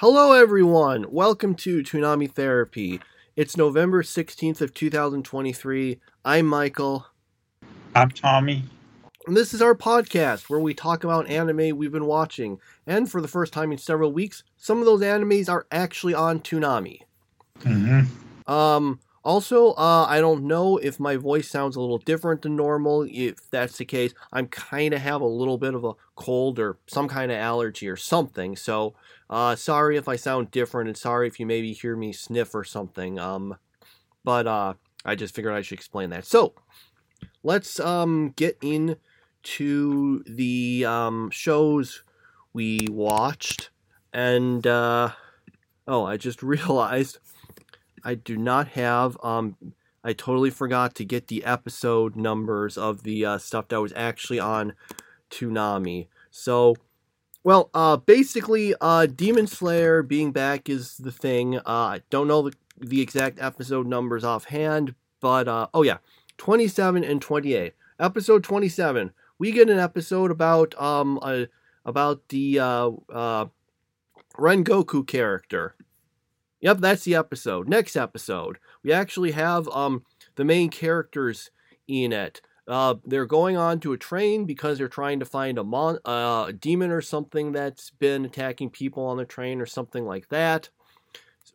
Hello, everyone. Welcome to Toonami Therapy. It's November 16th of 2023. I'm Michael. I'm Tommy. And this is our podcast where we talk about anime we've been watching. And for the first time in several weeks, some of those animes are actually on Toonami. Mm-hmm. Um, also, uh, I don't know if my voice sounds a little different than normal. If that's the case, I'm kind of have a little bit of a cold or some kind of allergy or something. So, uh, sorry if I sound different, and sorry if you maybe hear me sniff or something. Um, but uh, I just figured I should explain that. So, let's um get into the um shows we watched, and uh, oh, I just realized I do not have. Um, I totally forgot to get the episode numbers of the uh, stuff that was actually on Toonami. So, well, uh, basically, uh, Demon Slayer being back is the thing. Uh, I don't know the, the exact episode numbers offhand, but uh, oh yeah, 27 and 28. Episode 27, we get an episode about um uh, about the uh, uh, character. Yep, that's the episode. Next episode, we actually have um the main characters in it. Uh, they're going on to a train because they're trying to find a mon- uh, a demon or something that's been attacking people on the train or something like that.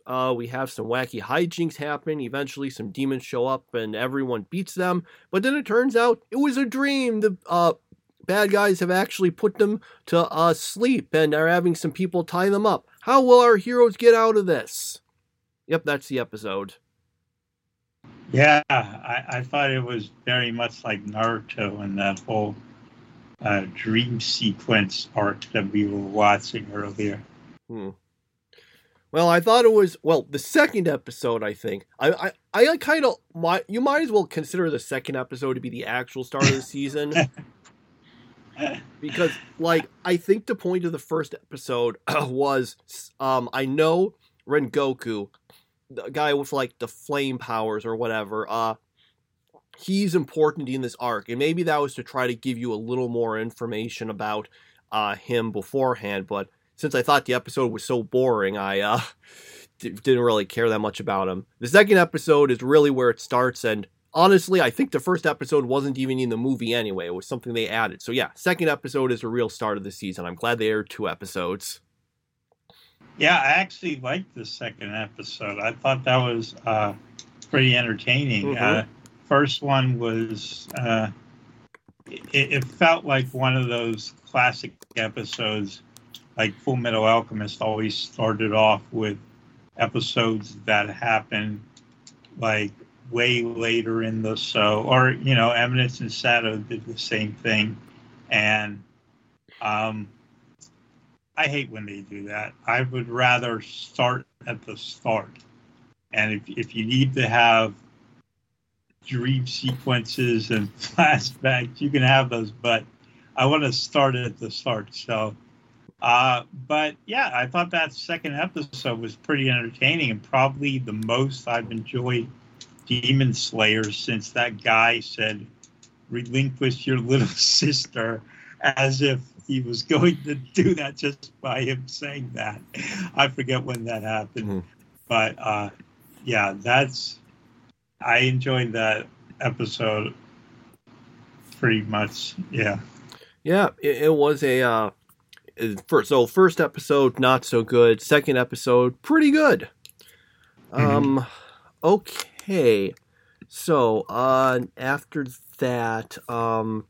Uh, we have some wacky hijinks happen. Eventually, some demons show up and everyone beats them. But then it turns out it was a dream. The uh, bad guys have actually put them to uh, sleep and are having some people tie them up. How will our heroes get out of this? Yep, that's the episode. Yeah, I, I thought it was very much like Naruto and that whole uh, dream sequence arc that we were watching earlier. Hmm. Well, I thought it was well the second episode. I think I I, I kind of might you might as well consider the second episode to be the actual start of the season because like I think the point of the first episode was um I know Rengoku, the guy with like the flame powers or whatever, uh he's important in this arc and maybe that was to try to give you a little more information about uh him beforehand, but since I thought the episode was so boring, I uh didn't really care that much about him. The second episode is really where it starts and honestly, I think the first episode wasn't even in the movie anyway. It was something they added. So yeah, second episode is a real start of the season. I'm glad they aired two episodes. Yeah, I actually liked the second episode. I thought that was uh, pretty entertaining. Mhm. Uh, first one was uh, it, it felt like one of those classic episodes, like Full Metal Alchemist always started off with episodes that happened like way later in the show, or you know, Eminence in Shadow did the same thing, and um, I hate when they do that. I would rather start at the start, and if if you need to have dream sequences and flashbacks, you can have those, but I want to start at the start. So, uh, but yeah, I thought that second episode was pretty entertaining and probably the most I've enjoyed Demon Slayer since that guy said, relinquish your little sister, as if he was going to do that just by him saying that. I forget when that happened. Mhm. But uh, yeah, that's, I enjoyed that episode pretty much. Yeah. Yeah, it, it was a uh first so first episode not so good, second episode pretty good. Um okay. Okay, so, uh after that um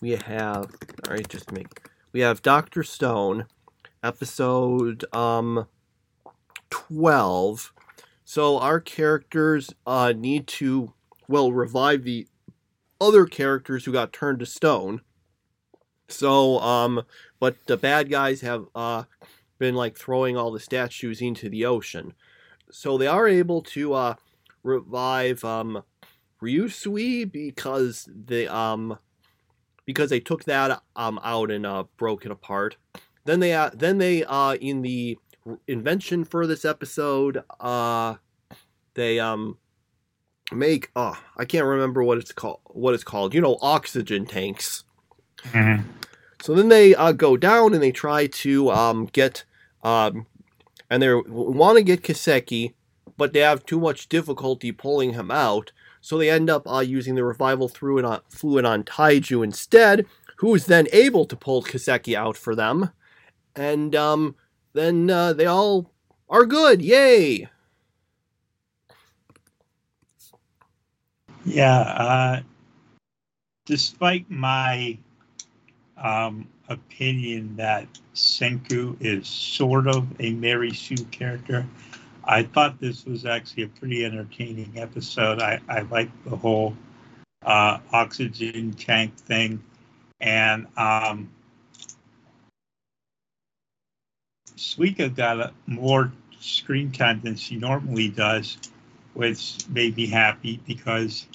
we have all right, just make we have Dr. Stone episode um 12. So our characters uh need to well revive the other characters who got turned to stone. So, um, but the bad guys have uh, been like throwing all the statues into the ocean. So they are able to uh, revive um, Ryusui because they um because they took that um out and uh, broke it apart. Then they uh, then they uh in the invention for this episode uh they um make oh I can't remember what it's called what it's called you know oxygen tanks. So then they uh, go down and they try to um, get um, and they want to get Kaseki, but they have too much difficulty pulling him out. So they end up uh, using the revival fluid on, fluid on Taiju instead, who is then able to pull Kaseki out for them. And um, then uh, they all are good. Yay! Yeah. Uh, despite my um, opinion that Senku is sort of a Mary Sue character, I thought this was actually a pretty entertaining episode. I, I like the whole uh, oxygen tank thing. And um, Suika got a, more screen time than she normally does, which made me happy because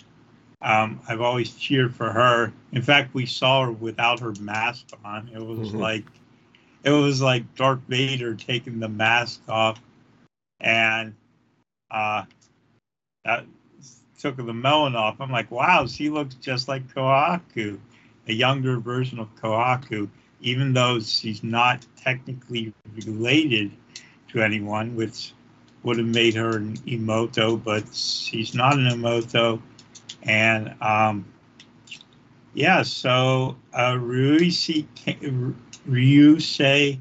um, I've always cheered for her. In fact, we saw her without her mask on. It was mm-hmm. like it was like Darth Vader taking the mask off, and uh, that took the melon off. I'm like, wow, she looks just like Kohaku, a younger version of Kohaku, even though she's not technically related to anyone, which would have made her an imouto, but she's not an imouto and um, yeah, so uh, Ryusei, Ryusei,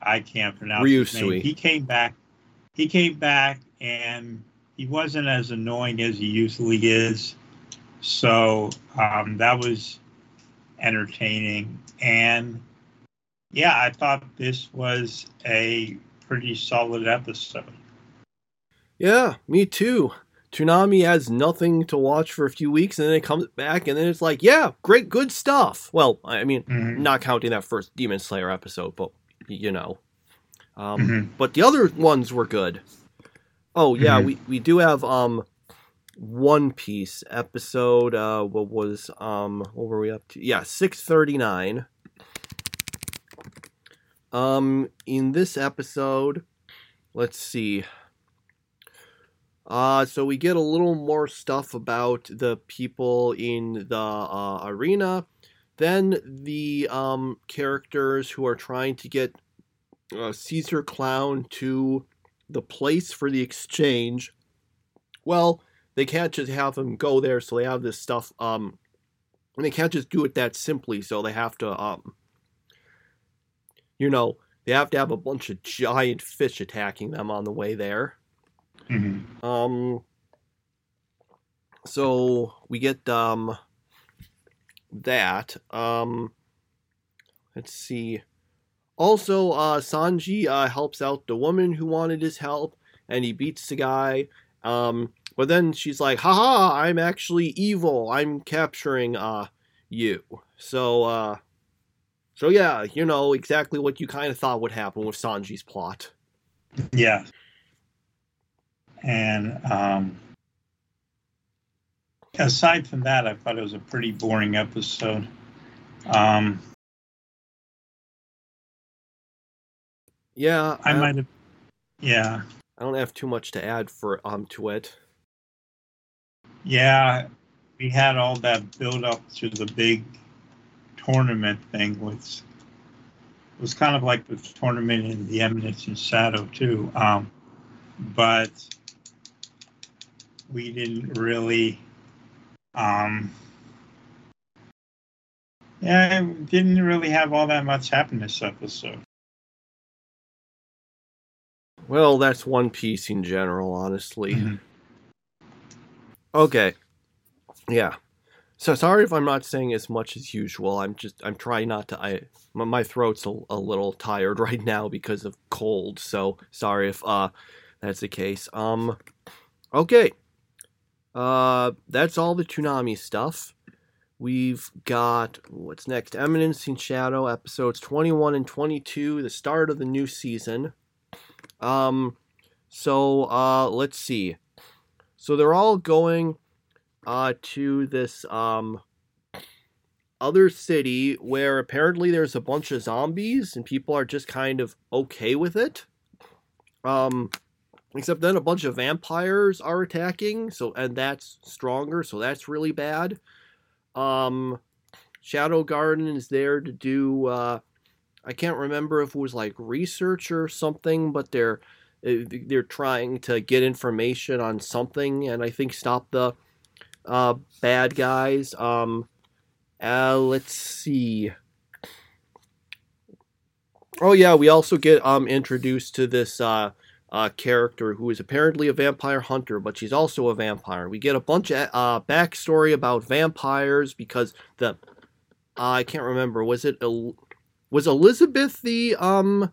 I can't pronounce Ryusui. his name. He came back. He came back, and he wasn't as annoying as he usually is. So um, that was entertaining, and yeah, I thought this was a pretty solid episode. Yeah, me too. Toonami has nothing to watch for a few weeks and then it comes back and then it's like, yeah, great, good stuff. Well, I mean, mm-hmm. not counting that first Demon Slayer episode, but you know. Um, mm-hmm. But the other ones were good. Oh yeah, mm-hmm. we, we do have um One Piece episode. Uh, what was um what were we up to? Yeah, six thirty nine. Um, in this episode, let's see. Uh, so we get a little more stuff about the people in the uh, arena. Then the um, characters who are trying to get uh, Caesar Clown to the place for the exchange. Well, they can't just have him go there, so they have this stuff. Um, and they can't just do it that simply, so they have to, um, you know, they have to have a bunch of giant fish attacking them on the way there. Mm-hmm. Um, so we get um that. Um, let's see. Also, uh, Sanji uh, helps out the woman who wanted his help, and he beats the guy. Um, but then she's like, haha, I'm actually evil. I'm capturing uh, you. So, uh, so yeah, you know exactly what you kind of thought would happen with Sanji's plot. Yeah and um, aside from that, I thought it was a pretty boring episode. Um, yeah, I, I might have. Yeah, I don't have too much to add for um to it. Yeah, we had all that build up to the big tournament thing, which was kind of like the tournament in the Eminence in Shadow too. Um, but we didn't really um yeah I didn't really have all that much happen this episode well that's one piece in general honestly mm-hmm. okay yeah so sorry if i'm not saying as much as usual i'm just i'm trying not to i my throat's a, a little tired right now because of cold so sorry if uh that's the case um okay uh, that's all the Toonami stuff. We've got what's next? Eminence in Shadow episodes 21 and 22, the start of the new season. Um, so uh, let's see. So they're all going uh to this um other city where apparently there's a bunch of zombies and people are just kind of okay with it. Um, Except then a bunch of vampires are attacking, so and that's stronger, so that's really bad. Um, Shadow Garden is there to do. Uh, I can't remember if it was like research or something, but they're uh, they're trying to get information on something, and I think stop the uh, bad guys. Um, uh, let's see. Oh yeah, we also get um introduced to this uh, uh, character who is apparently a vampire hunter, but she's also a vampire. We get a bunch of uh, backstory about vampires because the uh, I can't remember was it was Elizabeth the um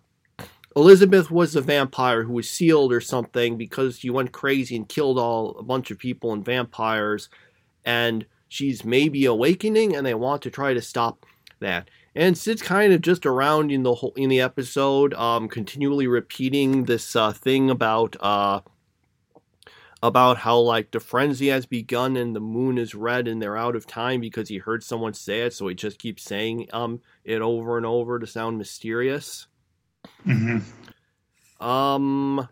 Elizabeth was a vampire who was sealed or something because she went crazy and killed all a bunch of people and vampires, and she's maybe awakening, and they want to try to stop that. And Sid's kind of just around in the whole in the episode, um, continually repeating this uh, thing about uh, about how like the frenzy has begun and the moon is red and they're out of time because he heard someone say it, so he just keeps saying um it over and over to sound mysterious. Mm-hmm. Um.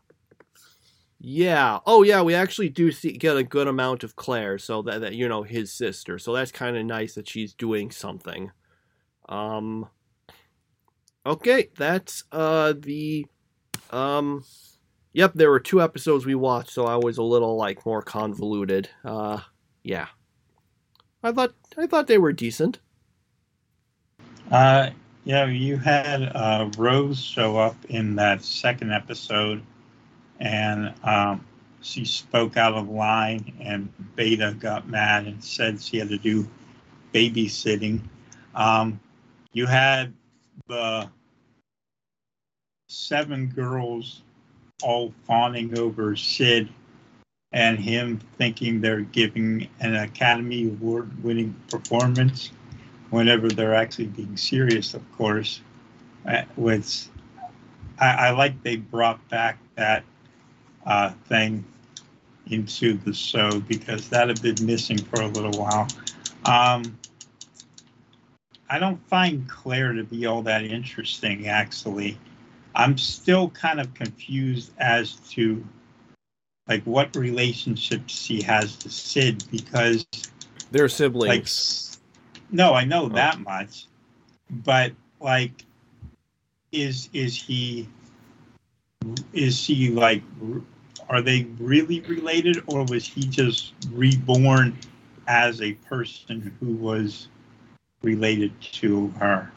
Yeah. Oh, yeah. We actually do see get a good amount of Claire, so that, that you know his sister. So that's kind of nice that she's doing something. Um, okay, that's uh the um. Yep, there were two episodes we watched, so I was a little like more convoluted. Uh, yeah. I thought I thought they were decent. Uh, yeah, you had uh, Rose show up in that second episode, and um, she spoke out of line, and Beta got mad and said she had to do babysitting. Um, you had the seven girls all fawning over Sid and him thinking they're giving an Academy Award winning performance whenever they're actually being serious, of course. Uh, with, I, I like they brought back that uh, thing into the show because that had been missing for a little while. Um, I don't find Claire to be all that interesting, actually. I'm still kind of confused as to like what relationship she has to Sid because they're siblings. Like, no, I know oh. that much, but like, is is he? Is he like? Are they really related, or was he just reborn as a person who was related to her.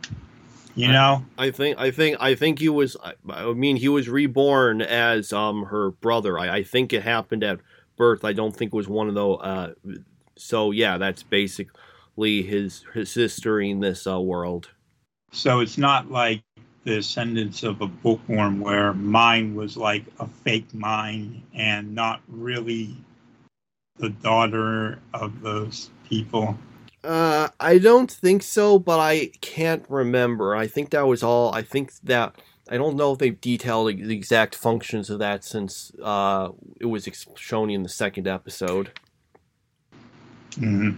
You know, I, I think I think I think he was. I mean, he was reborn as um her brother. I, I think it happened at birth. I don't think it was one of those. Uh, so yeah, that's basically his his sister in this uh, world. So it's not like the ascendance of a bookworm where Myne was like a fake Myne and not really the daughter of those people. Uh, I don't think so, but I can't remember. I think that was all. I think that I don't know if they've detailed the exact functions of that since uh, it was shown in the second episode. hmm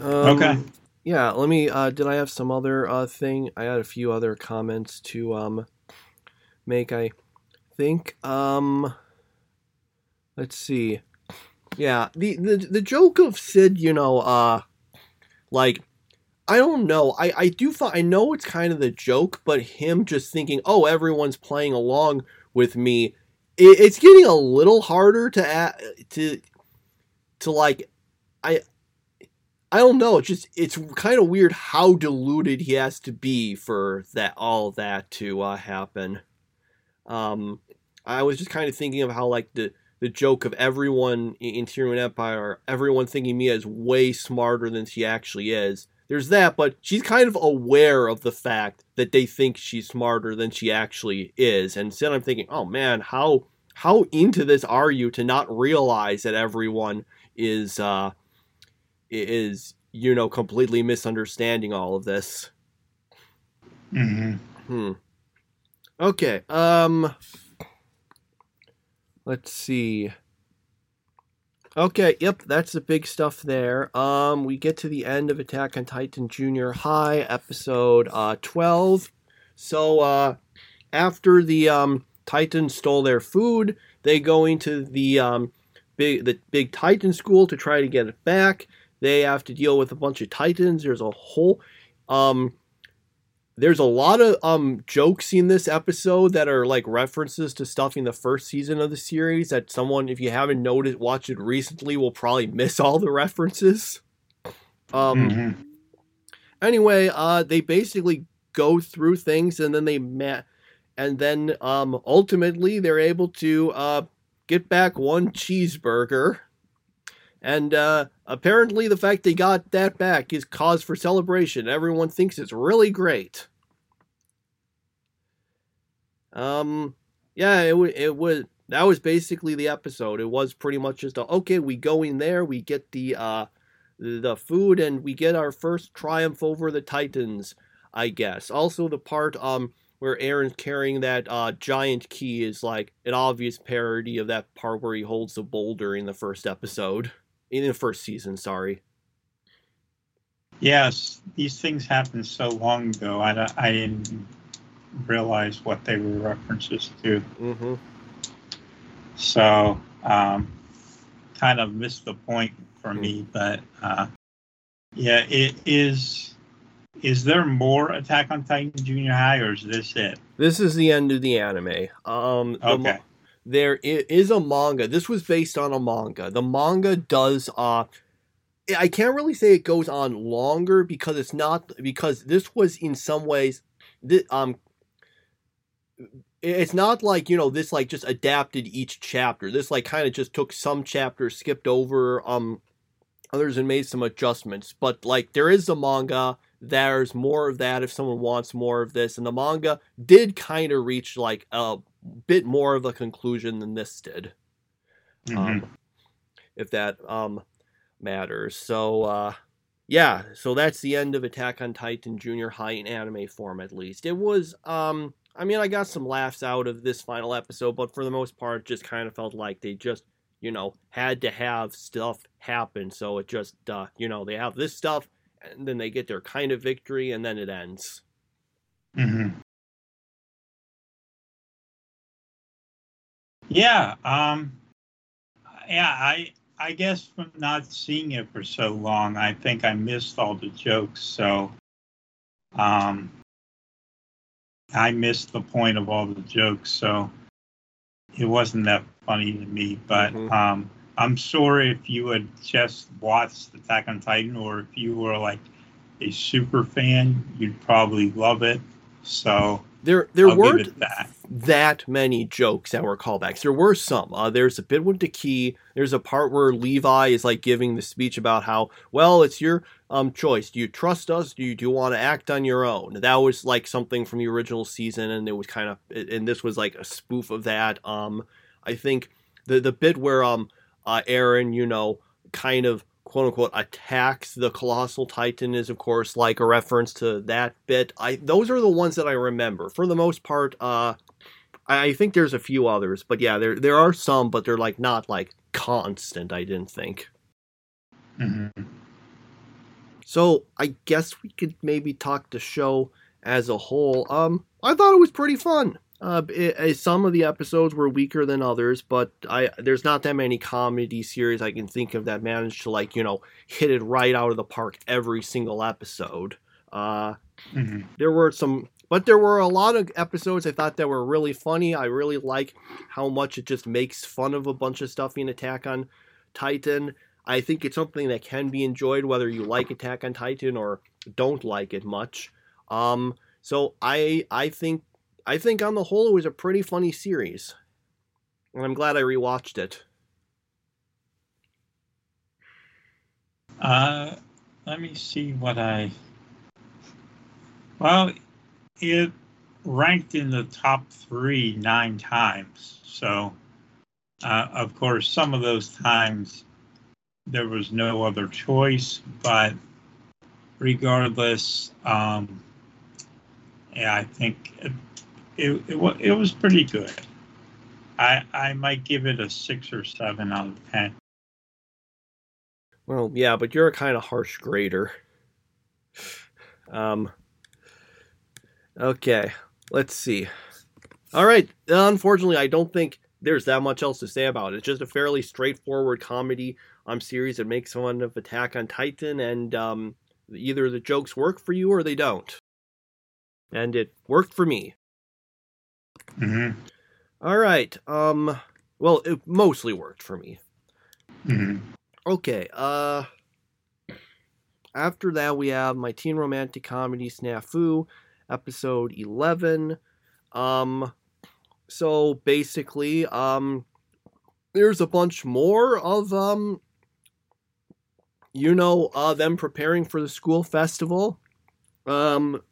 Um, okay. Yeah. Let me. Uh, did I have some other uh, thing? I had a few other comments to um make. I think um let's see. Yeah, the, the the joke of Sid, you know, uh like I don't know. I I do find I know it's kind of the joke, but him just thinking, "Oh, everyone's playing along with me." It, it's getting a little harder to add, to to like I I don't know. It's just it's kind of weird how deluded he has to be for that all that to uh, happen. Um, I was just kind of thinking of how like the the joke of everyone in Tearmoon Empire, everyone thinking Mia is way smarter than she actually is. There's that, but she's kind of aware of the fact that they think she's smarter than she actually is. And instead, I'm thinking, oh man, how how into this are you to not realize that everyone is uh, is you know completely misunderstanding all of this? Mm-hmm. Hmm. Okay. Um. Let's see. Okay, yep, that's the big stuff there. Um, we get to the end of Attack on Titan Junior High, episode uh, 12. So, uh, after the um, Titans stole their food, they go into the um, big the big Titan school to try to get it back. They have to deal with a bunch of Titans. There's a whole um, there's a lot of um jokes in this episode that are like references to stuff in the first season of the series that someone if you haven't noticed watched it recently will probably miss all the references. Um Mhm. anyway uh they basically go through things and then they met and then um ultimately they're able to uh get back one cheeseburger. And uh apparently the fact they got that back is cause for celebration. Everyone thinks it's really great um yeah it, it was that was basically the episode. It was pretty much just a, okay we go in there we get the uh the food and we get our first triumph over the titans i guess. Also the part um where Eren's carrying that uh giant key is like an obvious parody of that part where he holds the boulder in the first episode. In the first season sorry. Yes, these things happened so long ago. I, I didn't realize what they were references to. mm-hmm So, um, kind of missed the point for me. But uh, yeah, it is. Is there more Attack on Titan Junior High, or is this it? this is the end of the anime um the Okay. there is a manga. This was based on a manga. The manga does uh I can't really say it goes on longer because it's not because this was in some ways thi- um it's not like, you know, this like just adapted each chapter. This like kind of just took some chapters, skipped over um others and made some adjustments. But like there is a manga, there's more of that if someone wants more of this and the manga did kind of reach like a bit more of a conclusion than this did Mhm. um, if that um matters. So uh yeah, so that's the end of Attack on Titan Junior High in anime form at least. It was um I mean I got some laughs out of this final episode, but for the most part just kind of felt like they just, you know, had to have stuff happen. So it just uh, you know, they have this stuff and then they get their kind of victory and then it ends. Mhm. Yeah. Um. Yeah. I. I guess from not seeing it for so long, I think I missed all the jokes. So, um, I missed the point of all the jokes. So, it wasn't that funny to me. But Mhm. um, I'm sorry if you had just watched Attack on Titan, or if you were like a super fan, you'd probably love it. So There there I'll it that. many jokes that were callbacks. There were some. Uh, there's a bit with key. There's a part where Levi is like giving the speech about how, well, it's your um choice. Do you trust us? Do you do you want to act on your own? That was like something from the original season, and it was kind of, and this was like a spoof of that. Um, I think the the bit where um uh Eren, you know, kind of quote unquote attacks the colossal titan is of course like a reference to that bit i those are the ones that i remember for the most part uh I think there's a few others, but yeah, there there are some, but they're like not like constant. I didn't think. Mhm. So I guess we could maybe talk the show as a whole. Um, I thought it was pretty fun. Uh, it, it- some of the episodes were weaker than others, but I there's not that many comedy series I can think of that managed to like you know hit it right out of the park every single episode. Uh, Mhm. there were some but there were a lot of episodes i thought that were really funny. I really like how much it just makes fun of a bunch of stuff in attack on titan. I think it's something that can be enjoyed whether you like attack on titan or don't like it much. Um so i i think i think on the whole it was a pretty funny series. And i'm glad i rewatched it. Uh, let me see what I. Well, it ranked in the top three nine times. So, uh, of course, some of those times there was no other choice, but regardless, um, yeah, I think it, it, it, was pretty good. I, I might give it a six or seven out of ten. Well, yeah, but you're a kind of harsh grader. Um. Okay, let's see. All right. Unfortunately, I don't think there's that much else to say about it. It's just a fairly straightforward comedy um series that makes fun of Attack on Titan, and um, either the jokes work for you or they don't. and it worked for me. hmm All right. Um. Well, it mostly worked for me. hmm Okay. Uh. After that, we have my teen romantic comedy Snafu, episode eleven. Um. So basically, um, there's a bunch more of um. You know, uh, them preparing for the school festival. Um.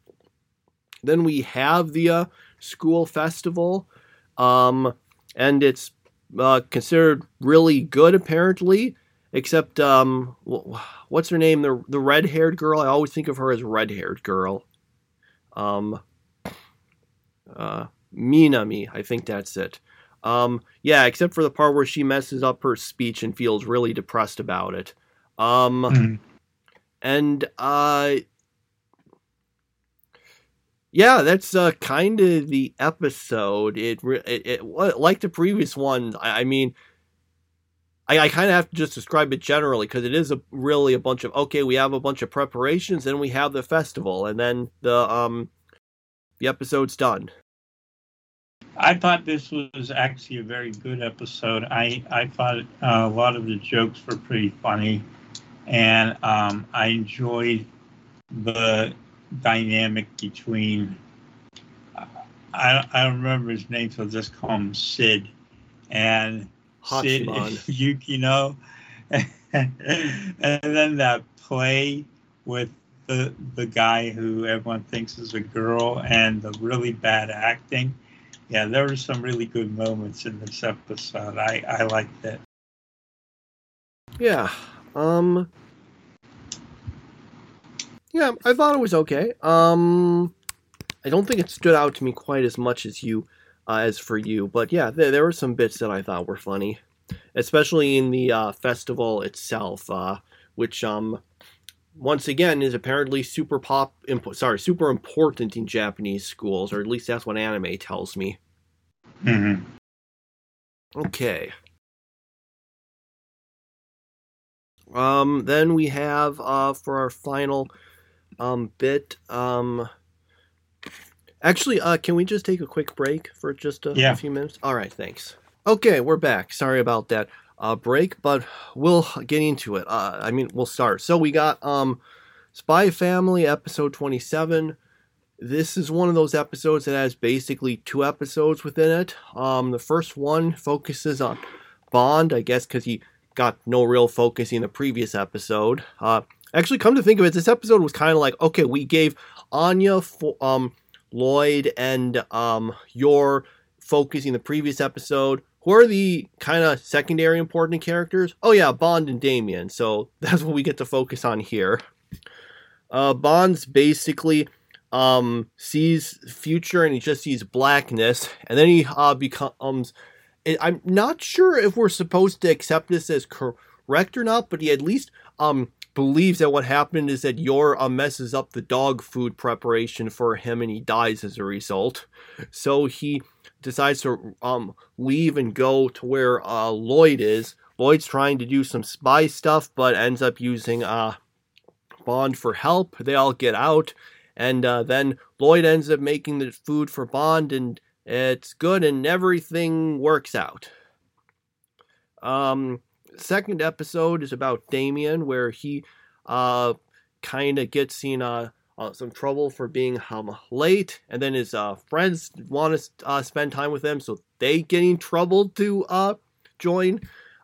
Then we have the uh, school festival. Um, and it's uh, considered really good apparently. Except, um, what's her name? The the red haired girl. I always think of her as red haired girl. Um, uh, Minami. I think that's it. Um, yeah, except for the part where she messes up her speech and feels really depressed about it. Um, hmm and uh yeah that's uh kind of the episode it, it, it like the previous one i, I mean i, I kind of have to just describe it generally because it is a really a bunch of okay we have a bunch of preparations then we have the festival and then the um the episode's done I thought this was actually a very good episode. I I thought uh, a lot of the jokes were pretty funny, and um, I enjoyed the dynamic between. I I don't remember his name, so I'll just call him Sid, and Hachiman. and Yukino, and then that play with the the guy who everyone thinks is a girl and the really bad acting. Yeah, there were some really good moments in this episode. I I liked it. Yeah. Um Yeah, I thought it was okay. Um I don't think it stood out to me quite as much as you uh, as for you, but yeah, there, there were some bits that I thought were funny, especially in the uh, festival itself, uh, which um once again is apparently super pop imp- sorry, super important in Japanese schools, or at least that's what anime tells me. hmm Okay. Um, then we have uh, for our final um, bit. Um, actually, uh, can we just take a quick break for just a, Yeah. a few minutes? All right, thanks. Okay, we're back. Sorry about that uh, break, but we'll get into it. Uh, I mean, we'll start. So we got um, Spy Family episode twenty-seven. This is one of those episodes that has basically two episodes within it. Um, the first one focuses on Bond, I guess, because he got no real focus in the previous episode. Uh, actually, come to think of it, this episode was kind of like okay, we gave Anya, for, um, Lloyd, and um, Yor focusing the previous episode. Who are the kind of secondary important characters? Oh yeah, Bond and Damien. So that's what we get to focus on here. Uh, Bond's basically um, sees future and he just sees blackness, and then he uh, becomes. I'm not sure if we're supposed to accept this as correct or not, but he at least um believes that what happened is that Yor uh, messes up the dog food preparation for him, and he dies as a result. So he decides to um leave and go to where uh Lloyd is. Lloyd's trying to do some spy stuff, but ends up using uh Bond for help. They all get out, and uh, then Lloyd ends up making the food for Bond, and it's good, and everything works out. Um, second episode is about Damien, where he uh kind of gets in uh, uh some trouble for being um late, and then his uh friends want to uh, spend time with him, so they get in trouble to uh join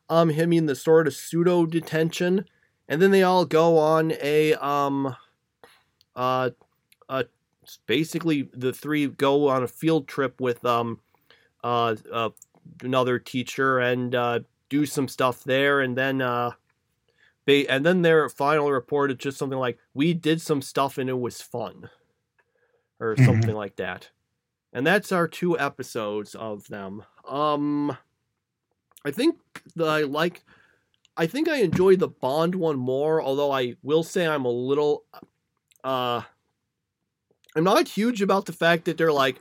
um him in the sort of pseudo detention, and then they all go on a um uh uh basically the three go on a field trip with um uh, uh another teacher and uh do some stuff there and then uh they and then their final report is just something like we did some stuff and it was fun or Mhm. something like that and that's our two episodes of them um i think that i like i think i enjoyed the bond one more although i will say i'm a little uh i'm not huge about the fact that they're like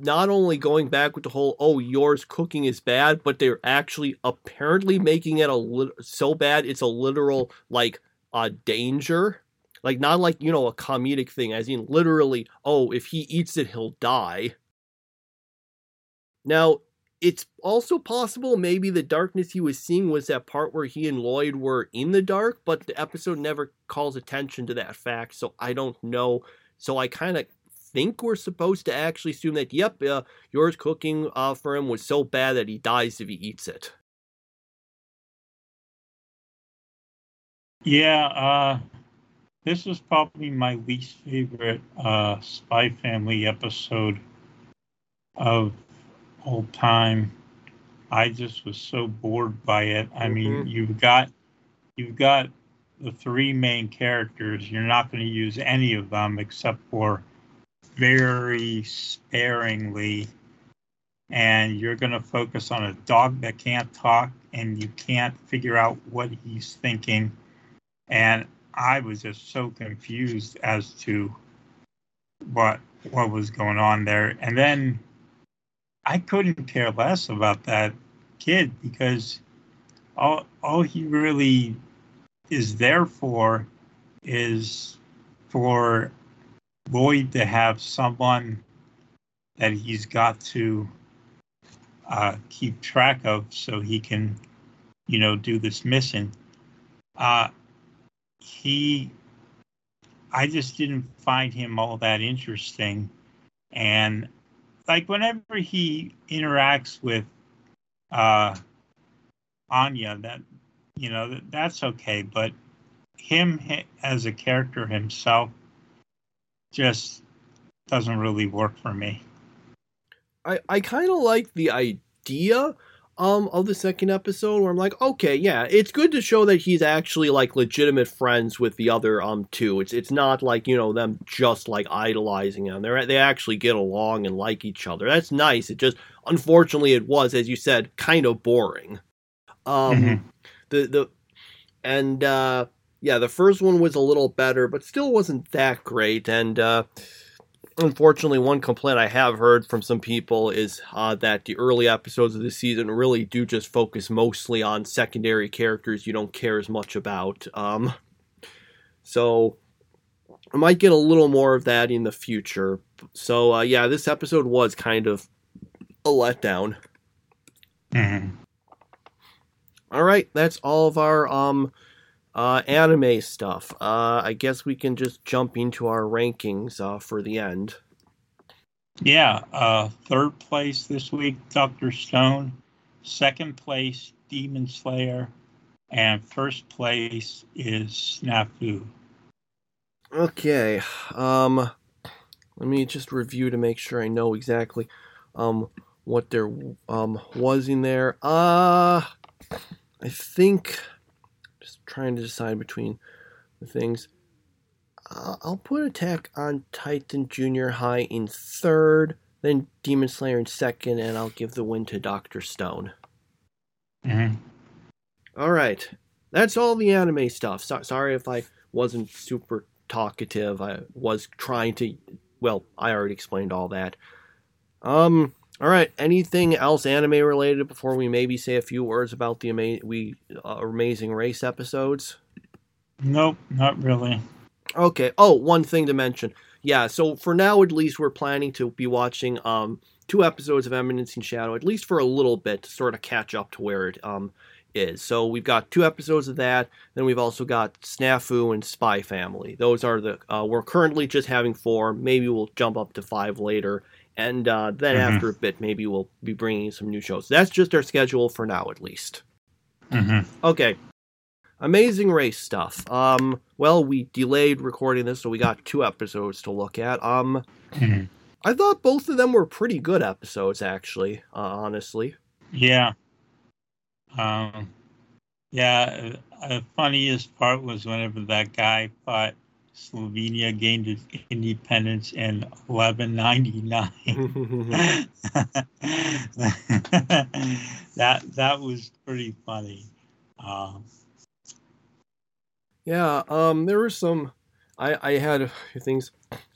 not only going back with the whole oh Yor's cooking is bad but they're actually apparently making it a lit- so bad it's a literal like uh danger Like not like, you know, a comedic thing, as in literally, oh, if he eats it, he'll die. Now, it's also possible maybe the darkness he was seeing was that part where he and Lloyd were in the dark, but the episode never calls attention to that fact, so I don't know. So I kind of think we're supposed to actually assume that, yep, uh, Yor's cooking uh, for him was so bad that he dies if he eats it. Yeah, uh, this is probably my least favorite uh, Spy Family episode of all time. I just was so bored by it. I mm-hmm. mean, you've got you've got the three main characters. You're not going to use any of them except for very sparingly, and you're going to focus on a dog that can't talk, and you can't figure out what he's thinking and I was just so confused as to what what was going on there. And then I couldn't care less about that kid because all all he really is there for is for Lloyd to have someone that he's got to uh, keep track of so he can, you know, do this mission. Uh, he I just didn't find him all that interesting. And like whenever he interacts with uh, Anya, that you know that, that's okay. But him as a character himself just doesn't really work for me. I I kind of like the idea um of the second episode where I'm like, okay, yeah, it's good to show that he's actually like legitimate friends with the other um two. It's it's not like you know them just like idolizing him. They they actually get along and like each other. That's nice. It just unfortunately it was as you said kind of boring. Um, mm-hmm. the the and uh yeah, the first one was a little better, but still wasn't that great. And uh unfortunately, one complaint I have heard from some people is uh, that the early episodes of the season really do just focus mostly on secondary characters you don't care as much about. Um, so I might get a little more of that in the future. So uh, yeah, this episode was kind of a letdown. Mm-hmm. All right, that's all of our um uh, anime stuff. Uh, I guess we can just jump into our rankings uh, for the end. Yeah, uh, third place this week, Doctor Stone. Second place, Demon Slayer, and first place is Snafu. Okay, um, let me just review to make sure I know exactly um what there um was in there. Uh, I think trying to decide between the things. I'll put Attack on Titan Junior High in third, then Demon Slayer in second, and I'll give the win to Doctor Stone. Mm-hmm. All right, that's all the anime stuff. So- sorry if I wasn't super talkative. I was trying to. Well, I already explained all that. Um, all right. Anything else anime related before we maybe say a few words about the ama- we uh, amazing race episodes? Nope, not really. Okay. Oh, one thing to mention. Yeah. So for now, at least, we're planning to be watching um two episodes of Eminence in Shadow, at least for a little bit, to sort of catch up to where it um is. So we've got two episodes of that. Then we've also got Snafu and Spy Family. Those are the uh, we're currently just having four. Maybe we'll jump up to five later and uh, then mm-hmm. after a bit, maybe we'll be bringing some new shows. That's just our schedule for now, at least. Mm-hmm. Okay. Amazing Race stuff. Um, well, we delayed recording this, so we got two episodes to look at. Um, mm-hmm. I thought both of them were pretty good episodes, actually. Uh, honestly. Yeah. Um, yeah. Uh, the funniest part was whenever that guy fought Slovenia gained its independence in 1199. that that was pretty funny. Um, yeah, um, there were some. I I had a few things.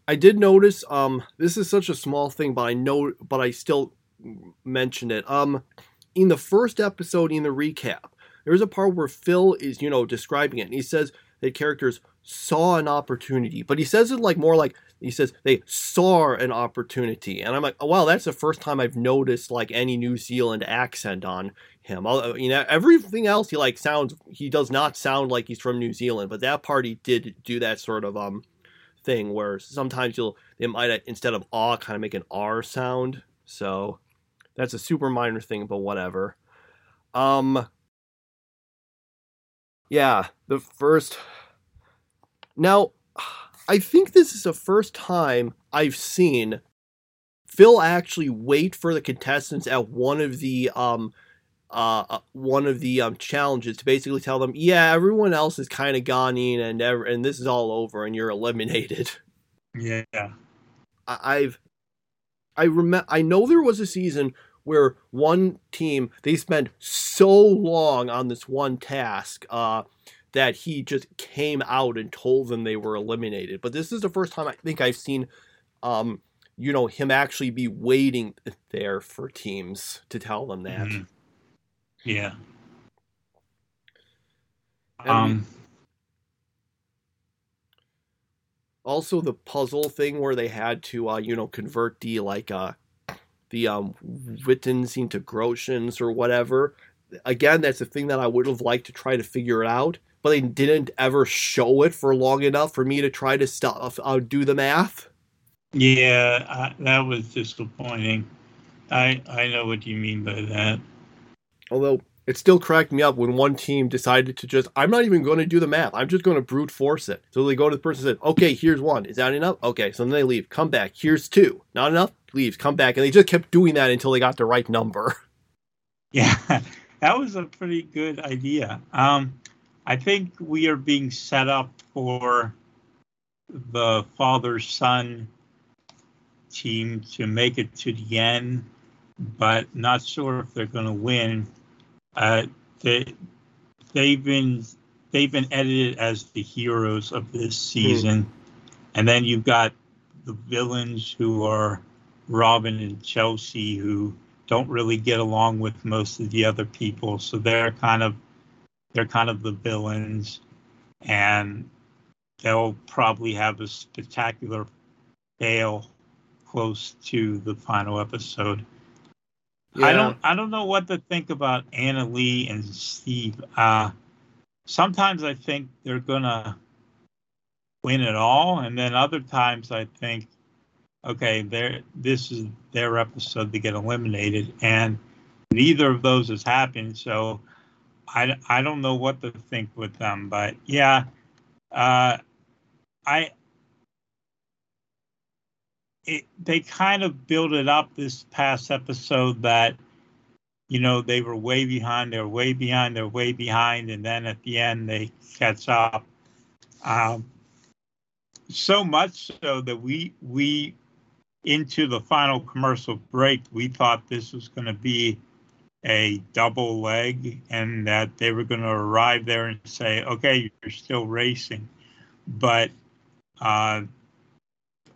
I did notice. Um, this is such a small thing, but I know, but I still mentioned it. Um, in the first episode, in the recap, there's a part where Phil is, you know, describing it, and he says that characters saw an opportunity, but he says it like more like he says they saw an opportunity, and I'm like, oh, wow, that's the first time I've noticed like any New Zealand accent on him. You know, everything else he like sounds he does not sound like he's from New Zealand, but that part he did do that sort of um thing where sometimes you'll they might instead of ah kind of make an r sound. So that's a super minor thing, but whatever. Um, yeah, the first. Now, I think this is the first time I've seen Phil actually wait for the contestants at one of the um uh, uh one of the um challenges to basically tell them, yeah, everyone else is kind of gone in and ever, and this is all over and you're eliminated. Yeah. I- I've I remember I know there was a season where one team they spent so long on this one task uh, that he just came out and told them they were eliminated. But this is the first time I think I've seen, um, you know, him actually be waiting there for teams to tell them that. Mm-hmm. Yeah. And um. Also, the puzzle thing where they had to, uh, you know, convert the like uh, the um, Wittens into Groschens or whatever. Again, that's a thing that I would have liked to try to figure it out, but they didn't ever show it for long enough for me to try to stop uh, do the math. Yeah, I, that was disappointing. I I know what you mean by that. Although it still cracked me up when one team decided to just, I'm not even going to do the math. I'm just going to brute force it. So they go to the person and say, okay, here's one. Is that enough? Okay. So then they leave. Come back. Here's two. Not enough? Leaves. Come back. And they just kept doing that until they got the right number. Yeah. That was a pretty good idea. Um, I think we are being set up for the father son team to make it to the end, but not sure if they're going to win uh, they they've been they've been edited as the heroes of this season, mm. and then you've got the villains who are Robbin and Chelsea who don't really get along with most of the other people, so they're kind of they're kind of the villains, and they'll probably have a spectacular fail close to the final episode. Yeah. I don't I don't know what to think about Anna Leigh and Steve. Uh, sometimes I think they're gonna win it all, and then other times I think, okay, they this is their episode to get eliminated, and neither of those has happened. So I, I don't know what to think with them, but yeah, uh, I it, they kind of built it up this past episode that you know they were way behind they're way behind they're way behind and then at the end they catch up. Um, so much so that we we into the final commercial break we thought this was going to be a double leg and that they were going to arrive there and say okay you're still racing. But uh,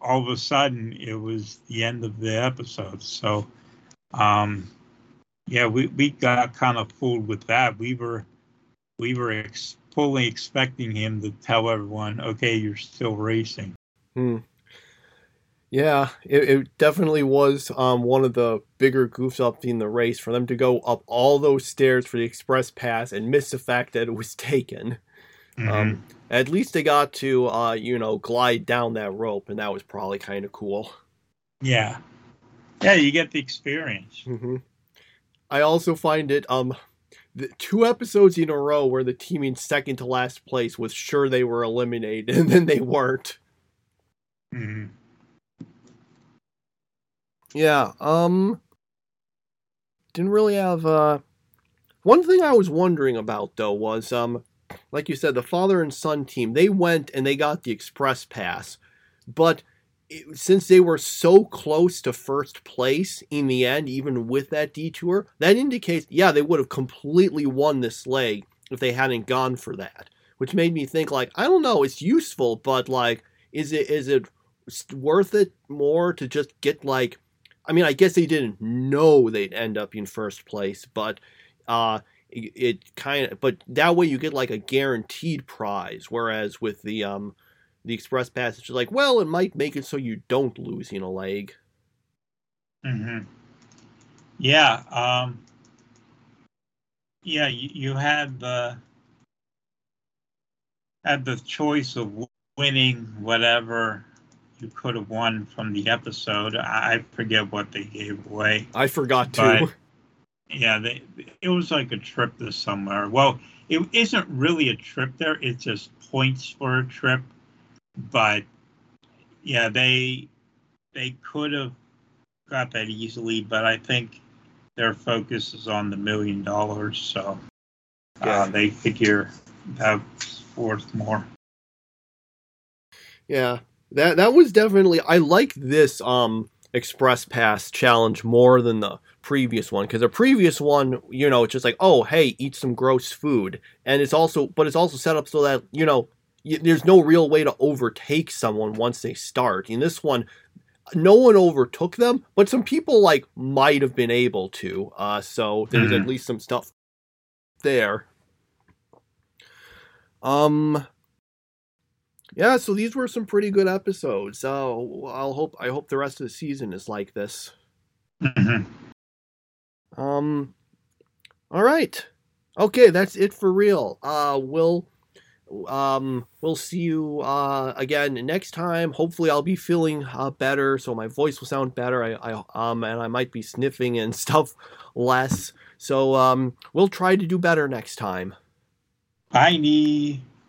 all of a sudden it was the end of the episode. So, um, yeah, we, we got kind of fooled with that. We were we were ex- fully expecting him to tell everyone, "Okay, you're still racing." Hmm. Yeah, it, it definitely was um, one of the bigger goofs up in the race for them to go up all those stairs for the express pass and miss the fact that it was taken. Um, mm-hmm. Um, at least they got to, uh, you know, glide down that rope, and that was probably kind of cool. Yeah, yeah, you get the experience. Mm-hmm. I also find it um, the two episodes in a row where the team in second to last place was sure they were eliminated, and then they weren't. Mm-hmm. Yeah. Um. Didn't really have. Uh, one thing I was wondering about though was um like you said, the father and son team, they went and they got the express pass. But it, since they were so close to first place in the end, even with that detour, that indicates, yeah, they would have completely won this leg if they hadn't gone for that. Which made me think, like, I don't know, it's useful, but like, is it is it worth it more to just get like, I mean, I guess they didn't know they'd end up in first place, but uh, it, it kind of, but that way you get like a guaranteed prize. Whereas with the um the express pass, it's like, well, it might make it so you don't lose in a leg. Mm-hmm. Yeah. Um, yeah, you, you had the had the choice of winning whatever you could have won from the episode. I forget what they gave away. I forgot too. Yeah, they, it was like a trip to somewhere. Well, it isn't really a trip there. It's just points for a trip. But yeah, they they could have got that easily, but I think their focus is on the million dollars, so uh, yeah. they figure that's worth more. Yeah, that that was definitely. I like this um express pass challenge more than the previous one because the previous one, you know, it's just like, oh, hey, eat some gross food, and it's also, but it's also set up so that you know, there's no real way to overtake someone once they start. In this one, no one overtook them, but some people like might have been able to. Uh, so there's mm-hmm. at least some stuff there. Um, yeah, so these were some pretty good episodes. So I'll hope I hope the rest of the season is like this. Mm-hmm. Um, all right, okay, that's it for real. Uh, we'll um, we'll see you uh, again next time. Hopefully, I'll be feeling uh, better, so my voice will sound better. I, I um, and I might be sniffing and stuff less. So um, we'll try to do better next time. Bye.